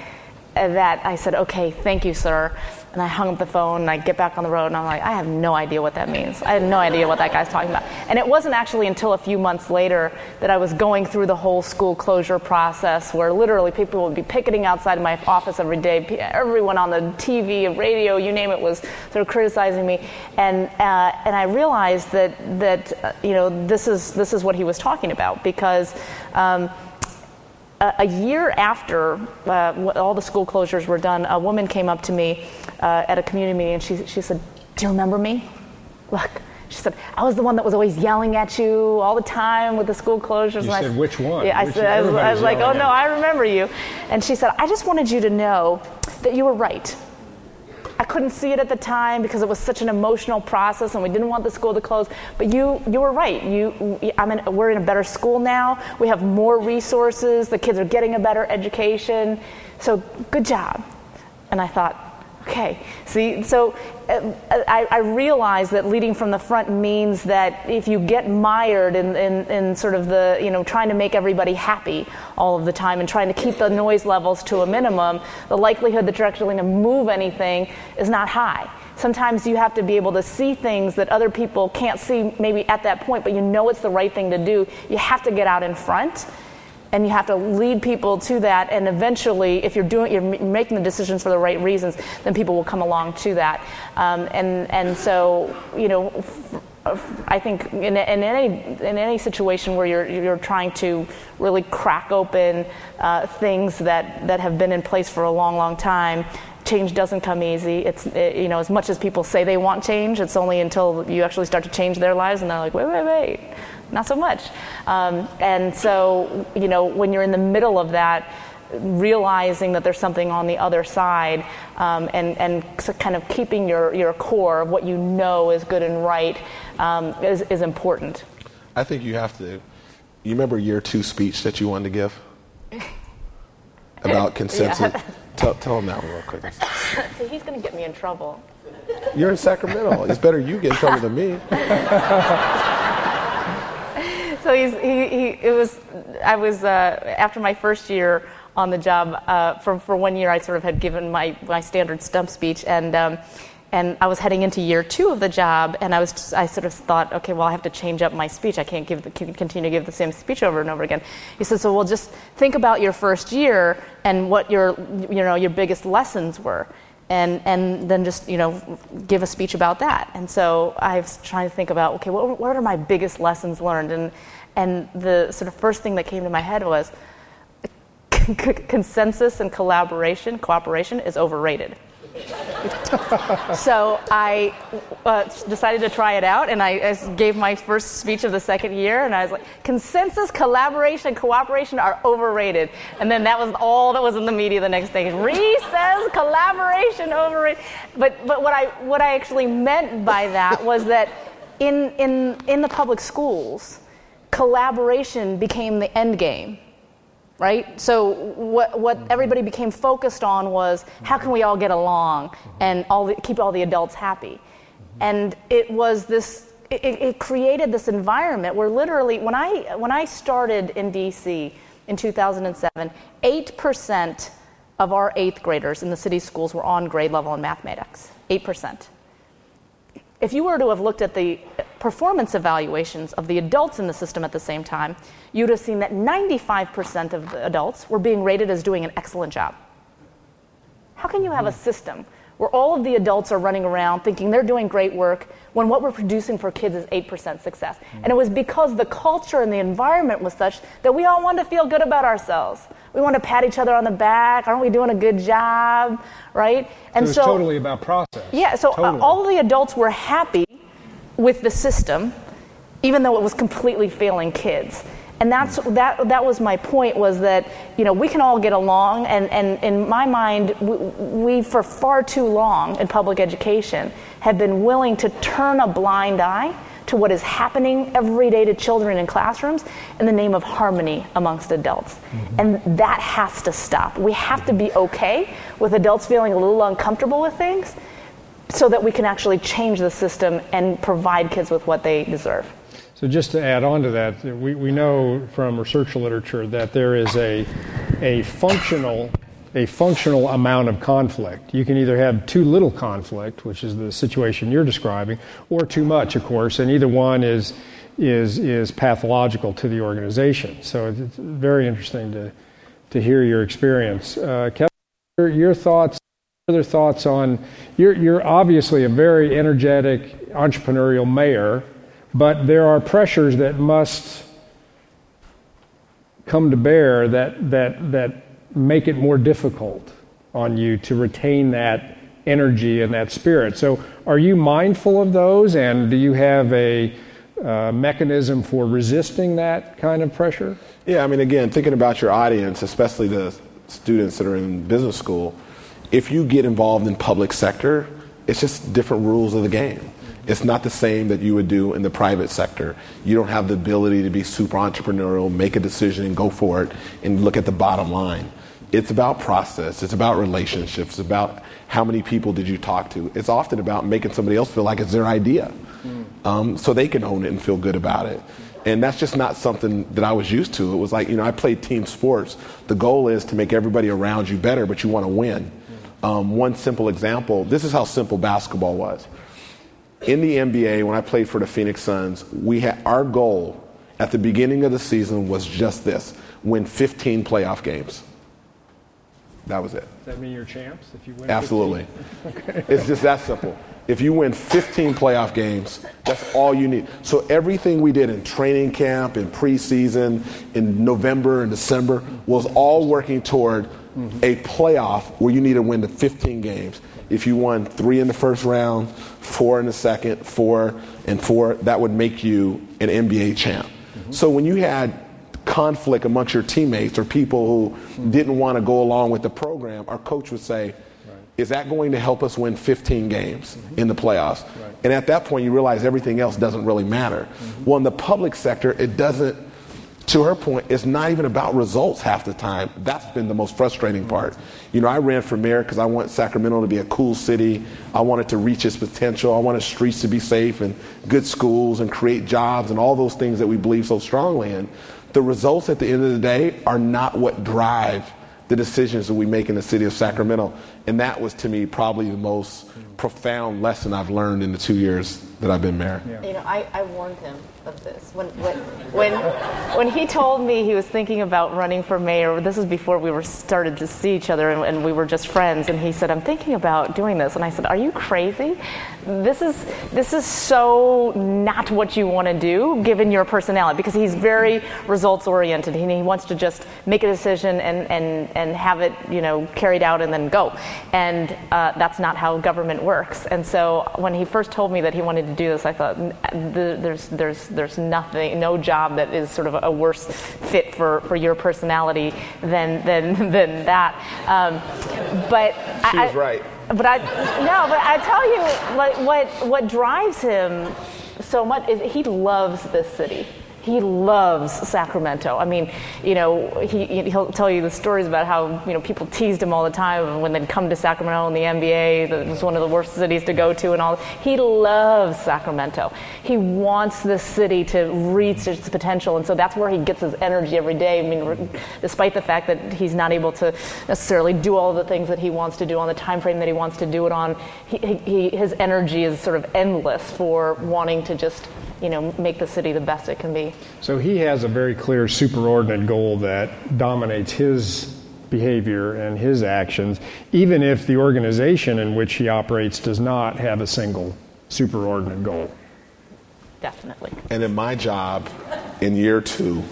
that I said, okay, thank you, sir. And I hung up the phone and I get back on the road and I'm like, I have no idea what that means. I had no idea what that guy's talking about. And it wasn't actually until a few months later that I was going through the whole school closure process where literally people would be picketing outside of my office every day. Everyone on the TV, radio, you name it, was sort of criticizing me. And, uh, and I realized that, that uh, you know, this is, this is what he was talking about because um, a year after uh, all the school closures were done, a woman came up to me uh, at a community meeting and she, she said, Do you remember me? Look, she said, I was the one that was always yelling at you all the time with the school closures. You and said, I, which one? Yeah, which I, said, I was, I was like, oh no, I remember you. And she said, I just wanted you to know that you were right. I couldn't see it at the time because it was such an emotional process and we didn't want the school to close. But you, you were right. You, I mean, we're in a better school now. We have more resources. The kids are getting a better education. So good job. And I thought, Okay, see, so uh, I, I, realize that leading from the front means that if you get mired in, in, in, sort of the, you know, trying to make everybody happy all of the time and trying to keep the noise levels to a minimum, the likelihood that you're actually going to move anything is not high. Sometimes you have to be able to see things that other people can't see maybe at that point, but you know it's the right thing to do. You have to get out in front and you have to lead people to that. And eventually if you're doing you're making the decisions for the right reasons then people will come along to that. Um, and and so you know I think in, in, any in any situation where you're you're trying to really crack open uh, things that that have been in place for a long long time, change doesn't come easy. It's it, you know as much as people say they want change, it's only until you actually start to change their lives and they're like wait wait wait not so much. Um, and so, you know, when you're in the middle of that, realizing that there's something on the other side um, and, and kind of keeping your, your core of what you know is good and right um, is, is important. I think you have to. You remember year two speech that you wanted to give [laughs] about consensus? Yeah. Tell, tell him that one real quick. [laughs] See, he's going to get me in trouble. You're in Sacramento. It's better you get in trouble than me. [laughs] so he's, he, he, it was, I was, uh, after my first year on the job, uh, for, for one year I sort of had given my, my standard stump speech, and, um, and I was heading into year two of the job, and I was, just, I sort of thought, okay, well, I have to change up my speech. I can't give the, continue to give the same speech over and over again. He said, so well, just think about your first year and what your, you know, your biggest lessons were and, and then just you know give a speech about that. And so I was trying to think about okay, what, what are my biggest lessons learned? And and the sort of first thing that came to my head was [laughs] consensus and collaboration, cooperation is overrated. So I uh, decided to try it out, and I, I, gave my first speech of the second year, and I was like, consensus, collaboration, cooperation are overrated. And then that was all that was in the media the next day. Reese says collaboration overrated. But, but what, I, what I actually meant by that was that in, in, in the public schools, collaboration became the end game right? So what, what mm-hmm. everybody became focused on was how can we all get along mm-hmm. and all the, keep all the adults happy. Mm-hmm. And it was this, it, it, created this environment where literally, when I, when I started in DC in 2007, 8% of our eighth graders in the city schools were on grade level in mathematics. 8% if you were to have looked at the performance evaluations of the adults in the system at the same time, you'd have seen that 95% of the adults were being rated as doing an excellent job. How can you have a system where all of the adults are running around thinking they're doing great work, when what we're producing for kids is 8% success. Mm-hmm. And it was because the culture and the environment was such that we all wanted to feel good about ourselves. We want to pat each other on the back. Aren't we doing a good job? Right? And so, so totally about process. Yeah, so uh, totally. all the adults were happy with the system, even though it was completely failing kids. And that's that that was my point was that you know we can all get along and and in my mind we, we, for far too long in public education have been willing to turn a blind eye to what is happening every day to children in classrooms in the name of harmony amongst adults. Mm-hmm. and that has to stop. We have to be okay with adults feeling a little uncomfortable with things so that we can actually change the system and provide kids with what they deserve so just to add on to that, we, we know from research literature that there is a, a functional a functional amount of conflict. You can either have too little conflict, which is the situation you're describing, or too much, of course, and either one is is is pathological to the organization. So it's very interesting to to hear your experience, uh, Kevin. Your, your thoughts, further thoughts on you're you're obviously a very energetic entrepreneurial mayor but there are pressures that must come to bear that, that, that make it more difficult on you to retain that energy and that spirit. So, are you mindful of those, and do you have a uh, mechanism for resisting that kind of pressure? Yeah, I mean, again, thinking about your audience, especially the students that are in business school, if you get involved in public sector, it's just different rules of the game. It's not the same that you would do in the private sector. You don't have the ability to be super entrepreneurial, make a decision and go for it and look at the bottom line. It's about process, it's about relationships, it's about how many people did you talk to. It's often about making somebody else feel like it's their idea um, so they can own it and feel good about it. And that's just not something that I was used to. It was like, you know, I played team sports. The goal is to make everybody around you better, but you want to win. Um, one simple example this is how simple basketball was in the NBA, when I played for the Phoenix Suns, we had our goal at the beginning of the season was just this: win 15 playoff games. That was it. Does that mean you're champs if you win? Absolutely. [laughs] okay. It's just that simple. If you win 15 playoff games, that's all you need. So everything we did in training camp, in preseason, in November and December was all working toward mm-hmm. a playoff where you need to win the 15 games. If you won three in the first round, four in the second, four and four, that would make you an NBA champ. Mm-hmm. So when you had conflict amongst your teammates or people who mm-hmm. didn't want to go along with the program, our coach would say, is that going to help us win 15 games mm-hmm. in the playoffs? Right. And at that point, you realize everything else doesn't really matter. Mm-hmm. Well, in the public sector, it doesn't to her point, it's not even about results half the time. That's been the most frustrating part. You know, I ran for mayor because I want Sacramento to be a cool city. I wanted to reach its potential. I wanted streets to be safe and good schools and create jobs and all those things that we believe so strongly in. The results at the end of the day are not what drive the decisions that we make in the city of Sacramento. And that was to me probably the most profound lesson I've learned in the two years that I've been mayor. Yeah. You know, I, I warned him of this. When, when, when, when he told me he was thinking about running for mayor, this was before we were started to see each other and, and we were just friends, and he said, I'm thinking about doing this. And I said, Are you crazy? This is, this is so not what you want to do given your personality because he's very results oriented. He, he wants to just make a decision and, and, and have it you know, carried out and then go. And uh, that's not how government works. And so when he first told me that he wanted to do this, I thought, there's, there's there's nothing, no job that is sort of a worse fit for, for your personality than than [laughs] than that. Um, but she I, was right. But I no, but I tell you what what what drives him so much is he loves this city he loves Sacramento. I mean, you know, he, he'll tell you the stories about how, you know, people teased him all the time when they'd come to Sacramento in the NBA, it was one of the worst cities to go to and all. He loves Sacramento. He wants this city to reach its potential, and so that's where he gets his energy every day. I mean, despite the fact that he's not able to necessarily do all the things that he wants to do on the time frame that he wants to do it on, he, he, his energy is sort of endless for wanting to just you know, make the city the best it can be. So he has a very clear superordinate goal that dominates his behavior and his actions, even if the organization in which he operates does not have a single superordinate goal. Definitely. And in my job in year two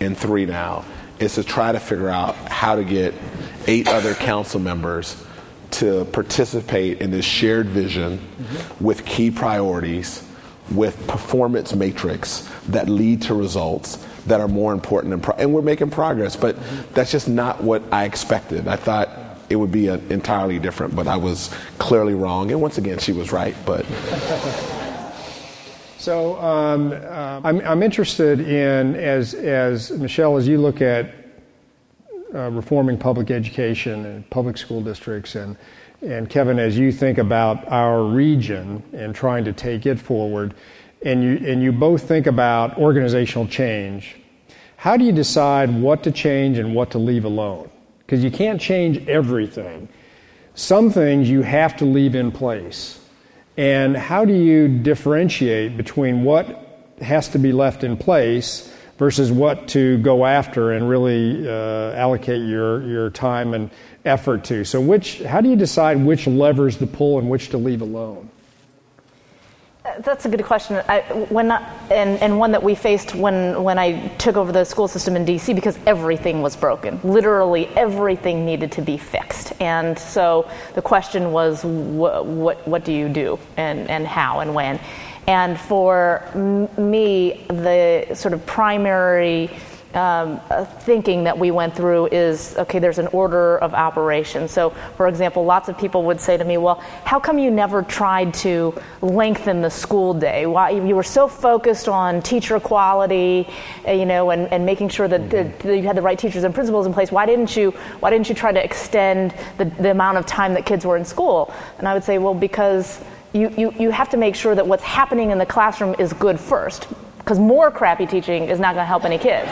and three now is to try to figure out how to get eight other council members to participate in this shared vision mm-hmm. with key priorities, with performance matrix that lead to results that are more important pro- and we're making progress but that's just not what i expected. I thought it would be entirely different but i was clearly wrong. And once again she was right but So um, uh, I'm, I'm, interested in, as, as Michelle, as you look at uh, reforming public education and public school districts, and, and Kevin, as you think about our region and trying to take it forward, and you, and you both think about organizational change, how do you decide what to change and what to leave alone? Because you can't change everything. Some things you have to leave in place and how do you differentiate between what has to be left in place versus what to go after and really uh, allocate your, your time and effort to? So, which, how do you decide which levers to pull and which to leave alone? That's a good question. I, when I, and, and one that we faced when, when I took over the school system in DC because everything was broken. Literally everything needed to be fixed. And so the question was, wh- what, what do you do and, and how and when? And for m- me, the sort of primary um, thinking that we went through is okay, there's an order of operation. So, for example, lots of people would say to me, well, how come you never tried to lengthen the school day? Why you were so focused on teacher quality, uh, you know, and, and making sure that, mm-hmm. that, you had the right teachers and principals in place? Why didn't you, why didn't you try to extend the, the amount of time that kids were in school? And I would say, well, because you, you, you have to make sure that what's happening in the classroom is good first because more crappy teaching is not going to help any kids,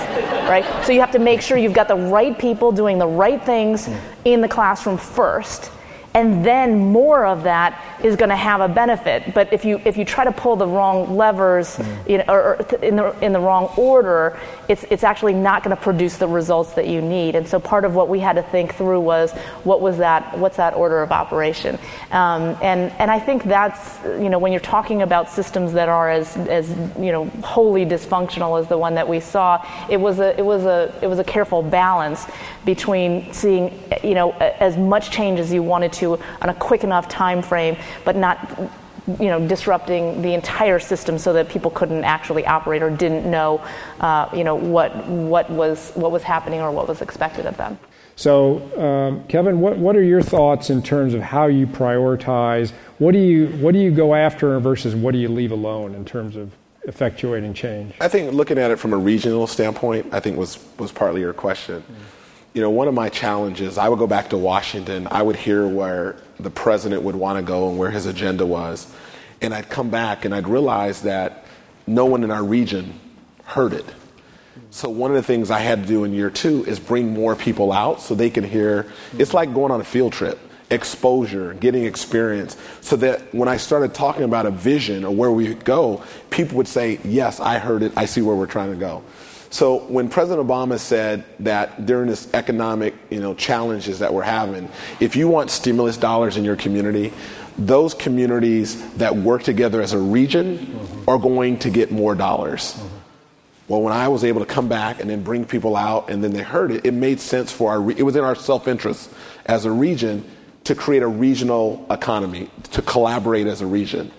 right? So you have to make sure you've got the right people doing the right things mm. in the classroom first and then more of that is going to have a benefit. But if you if you try to pull the wrong levers, mm. you know, or, or in the in the wrong order, it's it's actually not going to produce the results that you need. And so part of what we had to think through was what was that what's that order of operation, um, and and I think that's you know when you're talking about systems that are as as you know wholly dysfunctional as the one that we saw, it was a it was a it was a careful balance between seeing you know as much change as you wanted to to on a quick enough time frame, but not you know, disrupting the entire system so that people couldn't actually operate or didn't know, uh, you know, what, what, was, what was happening or what was expected of them. So, um, Kevin, what, what are your thoughts in terms of how you prioritize? What do you, what do you go after versus what do you leave alone in terms of effectuating change? I think looking at it from a regional standpoint, I think was, was partly your question. Mm you know, one of my challenges, I would go back to Washington, I would hear where the president would want to go and where his agenda was. And I'd come back and I'd realize that no one in our region heard it. So one of the things I had to do in year two is bring more people out so they can hear. It's like going on a field trip, exposure, getting experience, so that when I started talking about a vision or where we go, people would say, "Yes, I heard it. I see where we're trying to go." So when President Obama said that during this economic, you know, challenges that we're having, if you want stimulus dollars in your community, those communities that work together as a region mm-hmm. are going to get more dollars. Mm-hmm. Well, when I was able to come back and then bring people out and then they heard it, it made sense for our, it was in our self interest as a region to create a regional economy, to collaborate as a region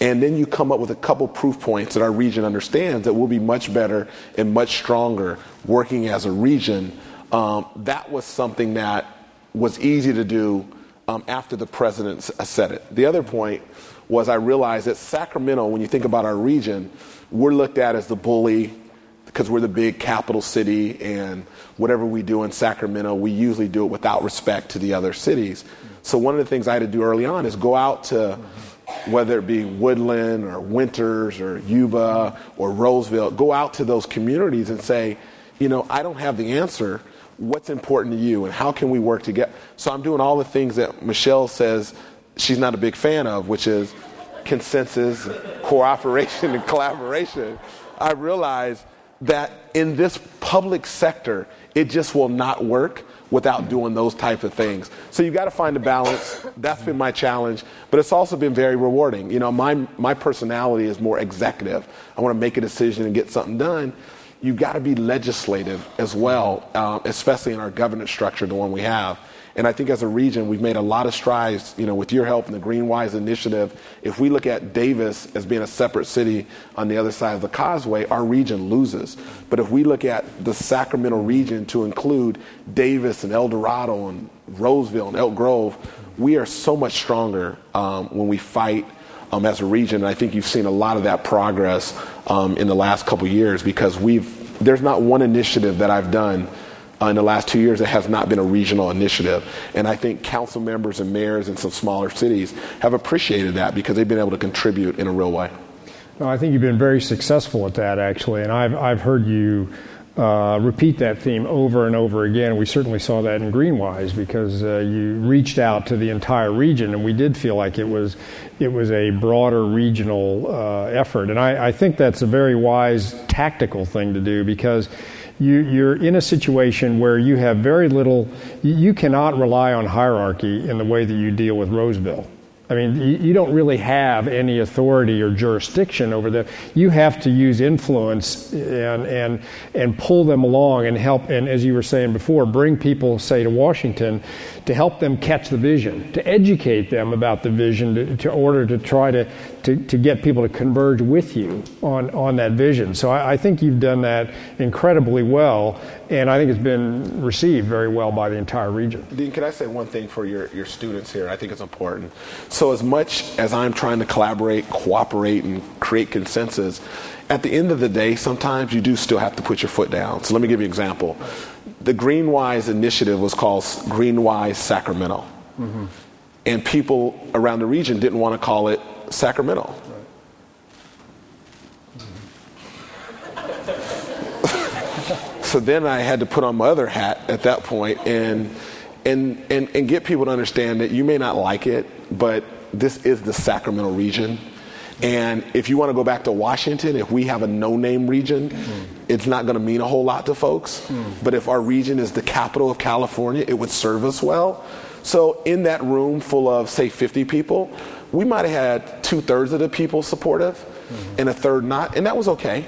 and then you come up with a couple proof points that our region understands that we'll be much better and much stronger working as a region. Um, that was something that was easy to do um, after the president said it. The other point was I realized that Sacramento, when you think about our region, we're looked at as the bully because we're the big capital city, and whatever we do in Sacramento, we usually do it without respect to the other cities. So, one of the things I had to do early on is go out to whether it be Woodland or Winters or Yuba or Roseville, go out to those communities and say, you know, I don't have the answer. What's important to you and how can we work together? So I'm doing all the things that Michelle says she's not a big fan of, which is consensus, cooperation, and collaboration. I realize that in this public sector, it just will not work without doing those type of things. So you got to find a balance. That's been my challenge, but it's also been very rewarding. You know, my my personality is more executive. I want to make a decision and get something done. You've got to be legislative as well, uh, especially in our governance structure, the one we have. And I think as a region, we've made a lot of strides, you know, with your help and the Greenwise initiative. If we look at Davis as being a separate city on the other side of the causeway, our region loses. But if we look at the Sacramento region to include Davis and El Dorado and Roseville and Elk Grove, we are so much stronger um, when we fight um, as a region. And I think you've seen a lot of that progress um, in the last couple years because we've there's not one initiative that I've done uh, in the last two years, it has not been a regional initiative. And I think council members and mayors in some smaller cities have appreciated that because they've been able to contribute in a real way. No, I think you've been very successful at that, actually. And I've, I've heard you uh, repeat that theme over and over again. We certainly saw that in Greenwise because uh, you reached out to the entire region, and we did feel like it was it was a broader regional uh, effort. And I, I think that's a very wise tactical thing to do because you, are in a situation where you have very little, you cannot rely on hierarchy in the way that you deal with Roseville. I mean, you, you don't really have any authority or jurisdiction over them. You have to use influence and, and, and pull them along and help, and as you were saying before, bring people, say, to Washington to help them catch the vision, to educate them about the vision, to, to order to try to, to, to, get people to converge with you on, on that vision. So I, I, think you've done that incredibly well, and I think it's been received very well by the entire region. Dean, can I say one thing for your, your students here? I think it's important. So, as much as I'm trying to collaborate, cooperate, and create consensus, at the end of the day, sometimes you do still have to put your foot down. So, let me give you an example the Greenwise initiative was called Greenwise Sacramento. Mm-hmm. And people around the region didn't want to call it Sacramento. so then I had to put on my other hat at that point and, and, and, and get people to understand that you may not like it, but this is the Sacramento region. And if you want to go back to Washington, if we have a no name region, mm. it's not going to mean a whole lot to folks. Mm. But if our region is the capital of California, it would serve us well. So, in that room full of, say, 50 people, we might have had two thirds of the people supportive mm-hmm. and a third not, and that was okay.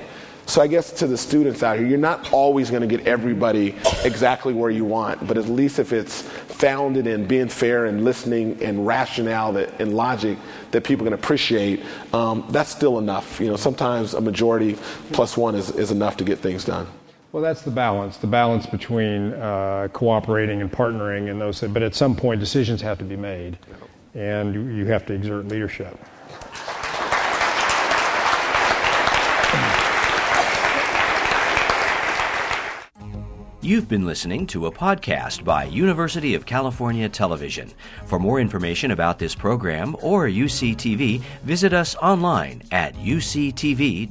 So I guess to the students out here, you're not always going to get everybody exactly where you want, but at least if it's founded in being fair and listening and rationale that, and logic that people can appreciate, um, that's still enough. You know, sometimes a majority plus one is, is enough to get things done. Well, that's the balance, the balance between uh, cooperating and partnering and those. But at some point, decisions have to be made, and you have to exert leadership. You've been listening to a podcast by University of California Television. For more information about this program or UCTV, visit us online at uctv.tv.